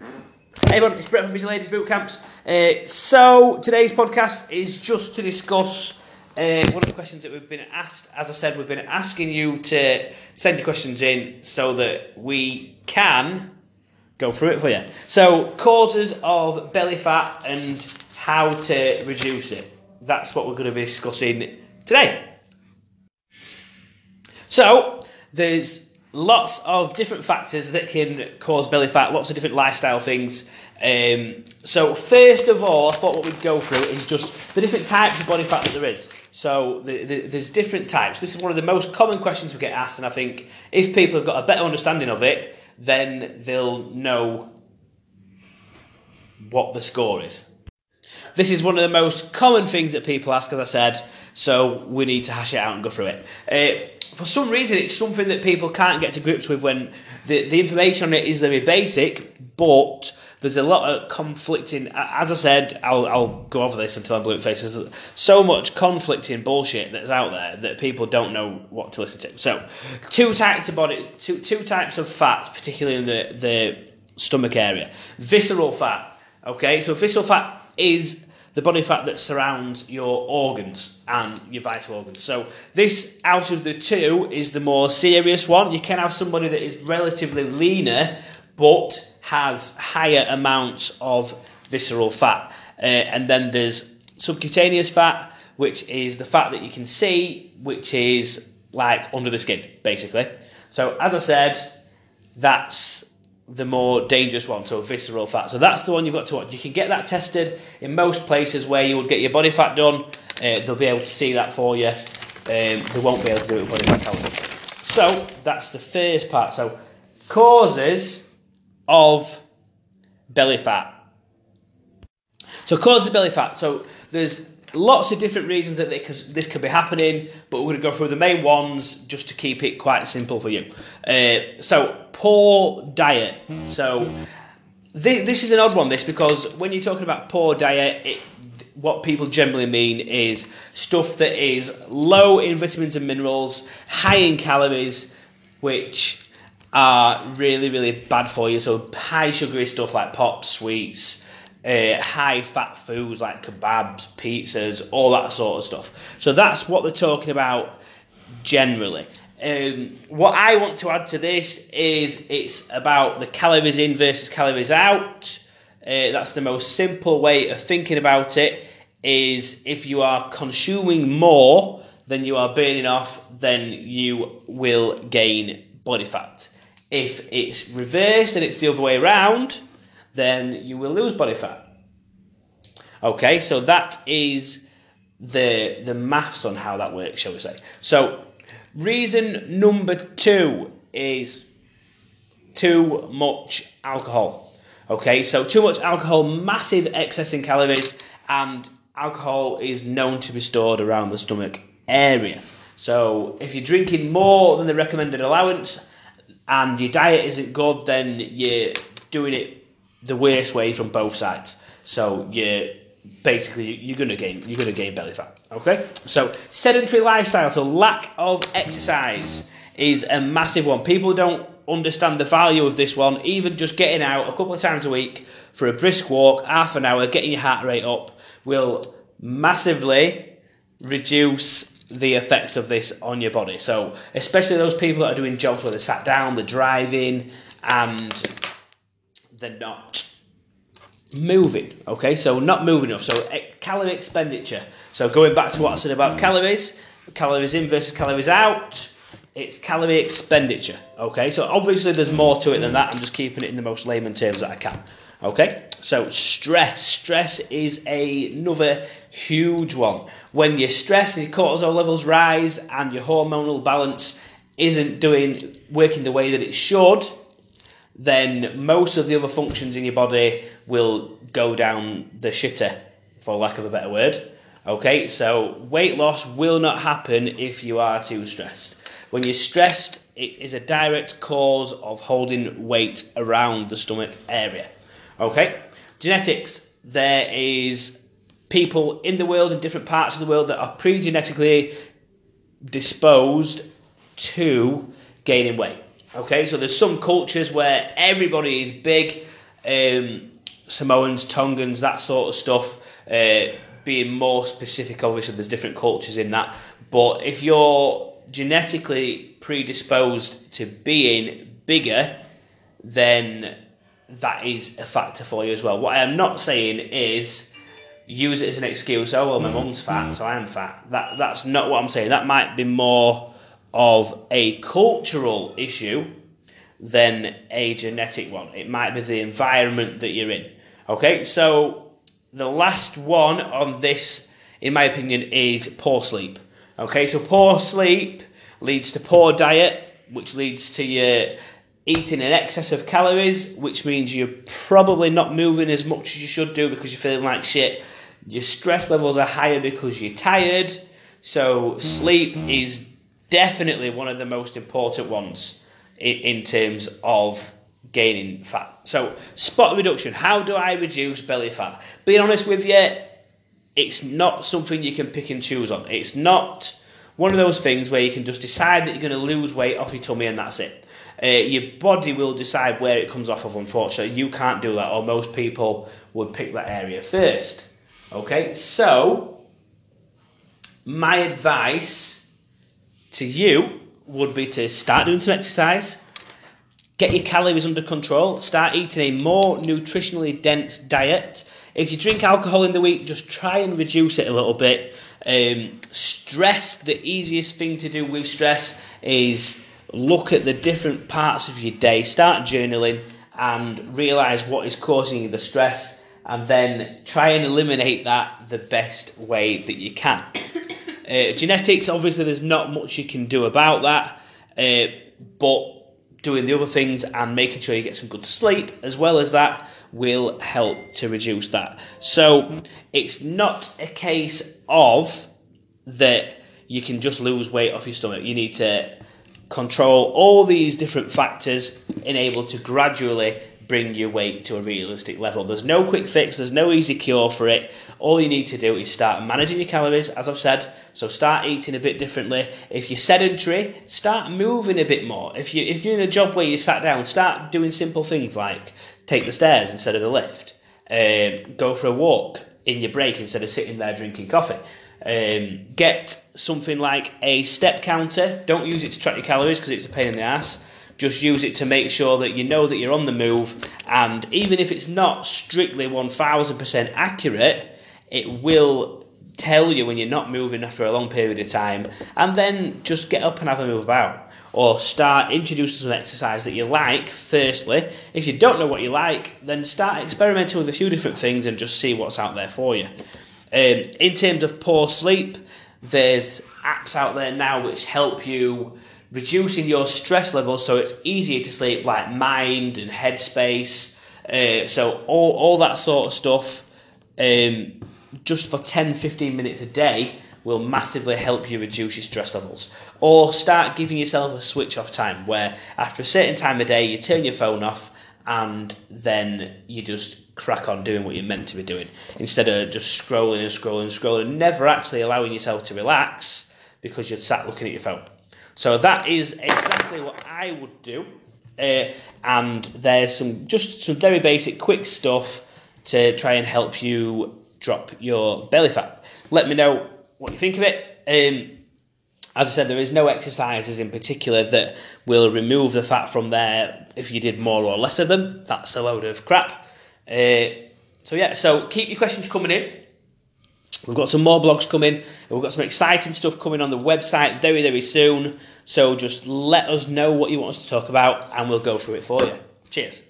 Hey everyone, it's Brett from Busy Ladies Boot Camps. Uh, so today's podcast is just to discuss uh, one of the questions that we've been asked. As I said, we've been asking you to send your questions in so that we can go through it for you. So causes of belly fat and how to reduce it. That's what we're going to be discussing today. So there's lots of different factors that can cause belly fat, lots of different lifestyle things. Um, so, first of all, I thought what we'd go through is just the different types of body fat that there is. So, the, the, there's different types. This is one of the most common questions we get asked, and I think if people have got a better understanding of it, then they'll know what the score is. This is one of the most common things that people ask, as I said, so we need to hash it out and go through it. Uh, for some reason, it's something that people can't get to grips with when the, the information on it is very basic, but there's a lot of conflicting. As I said, I'll, I'll go over this until I'm blue in the face. There's so much conflicting bullshit that's out there that people don't know what to listen to. So, two types of body, two two types of fats, particularly in the the stomach area. Visceral fat. Okay, so visceral fat is the body fat that surrounds your organs and your vital organs. So this out of the two is the more serious one. You can have somebody that is relatively leaner but has higher amounts of visceral fat. Uh, and then there's subcutaneous fat, which is the fat that you can see, which is like under the skin, basically. So as I said, that's the more dangerous one, so visceral fat. So that's the one you've got to watch. You can get that tested in most places where you would get your body fat done. Uh, they'll be able to see that for you. Um, they won't be able to do it with body fat calculation. So that's the first part. So causes of belly fat. So causes of belly fat. So there's lots of different reasons that this could be happening, but we're going to go through the main ones just to keep it quite simple for you. Uh, so poor diet. So th- this is an odd one, this because when you're talking about poor diet, it, what people generally mean is stuff that is low in vitamins and minerals, high in calories, which are really really bad for you. So high sugary stuff like pop, sweets. Uh, high fat foods like kebabs, pizzas, all that sort of stuff. So that's what they're talking about generally. Um, what I want to add to this is it's about the calories in versus calories out. Uh, that's the most simple way of thinking about it. Is if you are consuming more than you are burning off, then you will gain body fat. If it's reversed and it's the other way around, then you will lose body fat. Okay, so that is the the maths on how that works, shall we say? So Reason number two is too much alcohol. Okay, so too much alcohol, massive excess in calories, and alcohol is known to be stored around the stomach area. So if you're drinking more than the recommended allowance and your diet isn't good, then you're doing it the worst way from both sides. So you're basically you're gonna gain you're gonna gain belly fat. Okay, so sedentary lifestyle, so lack of exercise is a massive one. People don't understand the value of this one. Even just getting out a couple of times a week for a brisk walk, half an hour, getting your heart rate up, will massively reduce the effects of this on your body. So, especially those people that are doing jobs where they're sat down, they're driving, and they're not moving. Okay, so not moving enough. So calorie expenditure. So going back to what I said about calories, calories in versus calories out. It's calorie expenditure. Okay, so obviously there's more to it than that. I'm just keeping it in the most layman terms that I can. Okay, so stress. Stress is a, another huge one. When you're stressed and your cortisol levels rise and your hormonal balance isn't doing working the way that it should, then most of the other functions in your body will go down the shitter, for lack of a better word. Okay, so weight loss will not happen if you are too stressed. When you're stressed, it is a direct cause of holding weight around the stomach area. Okay, genetics. There is people in the world in different parts of the world that are pre-genetically disposed to gaining weight. Okay, so there's some cultures where everybody is big um, Samoans, Tongans, that sort of stuff. Uh, being more specific, obviously, there's different cultures in that. But if you're genetically predisposed to being bigger, then that is a factor for you as well. What I am not saying is use it as an excuse. Oh well, my mum's fat, so I am fat. That that's not what I'm saying. That might be more of a cultural issue than a genetic one. It might be the environment that you're in. Okay, so the last one on this, in my opinion, is poor sleep. Okay, so poor sleep leads to poor diet, which leads to you eating in excess of calories, which means you're probably not moving as much as you should do because you're feeling like shit. Your stress levels are higher because you're tired. So sleep is definitely one of the most important ones in, in terms of gaining fat. So spot reduction. How do I reduce belly fat? Being honest with you, it's not something you can pick and choose on. It's not one of those things where you can just decide that you're going to lose weight off your tummy and that's it. Uh, your body will decide where it comes off of, unfortunately. You can't do that, or most people would pick that area first. Okay, so my advice to you would be to start doing some exercise, get your calories under control, start eating a more nutritionally dense diet. If you drink alcohol in the week, just try and reduce it a little bit. Um, stress, the easiest thing to do with stress is look at the different parts of your day, start journaling, and realize what is causing you the stress, and then try and eliminate that the best way that you can. Uh, genetics, obviously, there's not much you can do about that, uh, but doing the other things and making sure you get some good sleep as well as that will help to reduce that. So it's not a case of that you can just lose weight off your stomach. You need to control all these different factors and able to gradually bring your weight to a realistic level. There's no quick fix, there's no easy cure for it. All you need to do is start managing your calories, as I've said. So start eating a bit differently. If you're sedentary, start moving a bit more. If you if you're in a job where you sat down, start doing simple things like take the stairs instead of the lift. Um, go for a walk in your break instead of sitting there drinking coffee. Um, get something like a step counter. Don't use it to track your calories because it's a pain in the ass. Just use it to make sure that you know that you're on the move. And even if it's not strictly 1000% accurate, it will tell you when you're not moving after a long period of time. And then just get up and have a move about. Or start introducing some exercise that you like, firstly. If you don't know what you like, then start experimenting with a few different things and just see what's out there for you. Um, in terms of poor sleep, there's apps out there now which help you reducing your stress levels so it's easier to sleep, like Mind and Headspace. Uh, so all, all that sort of stuff, um, just for 10, 15 minutes a day, will massively help you reduce your stress levels. Or start giving yourself a switch off time where after a certain time of day you turn your phone off and then you just crack on doing what you're meant to be doing instead of just scrolling and scrolling and scrolling, never actually allowing yourself to relax because you're sat looking at your phone. So that is exactly what I would do. Uh, and there's some just some very basic, quick stuff to try and help you drop your belly fat. Let me know what you think of it. Um, as I said, there is no exercises in particular that will remove the fat from there if you did more or less of them. That's a load of crap. Uh, so yeah, so keep your questions coming in. We've got some more blogs coming. We've got some exciting stuff coming on the website very, very soon. So just let us know what you want us to talk about and we'll go through it for you. Cheers.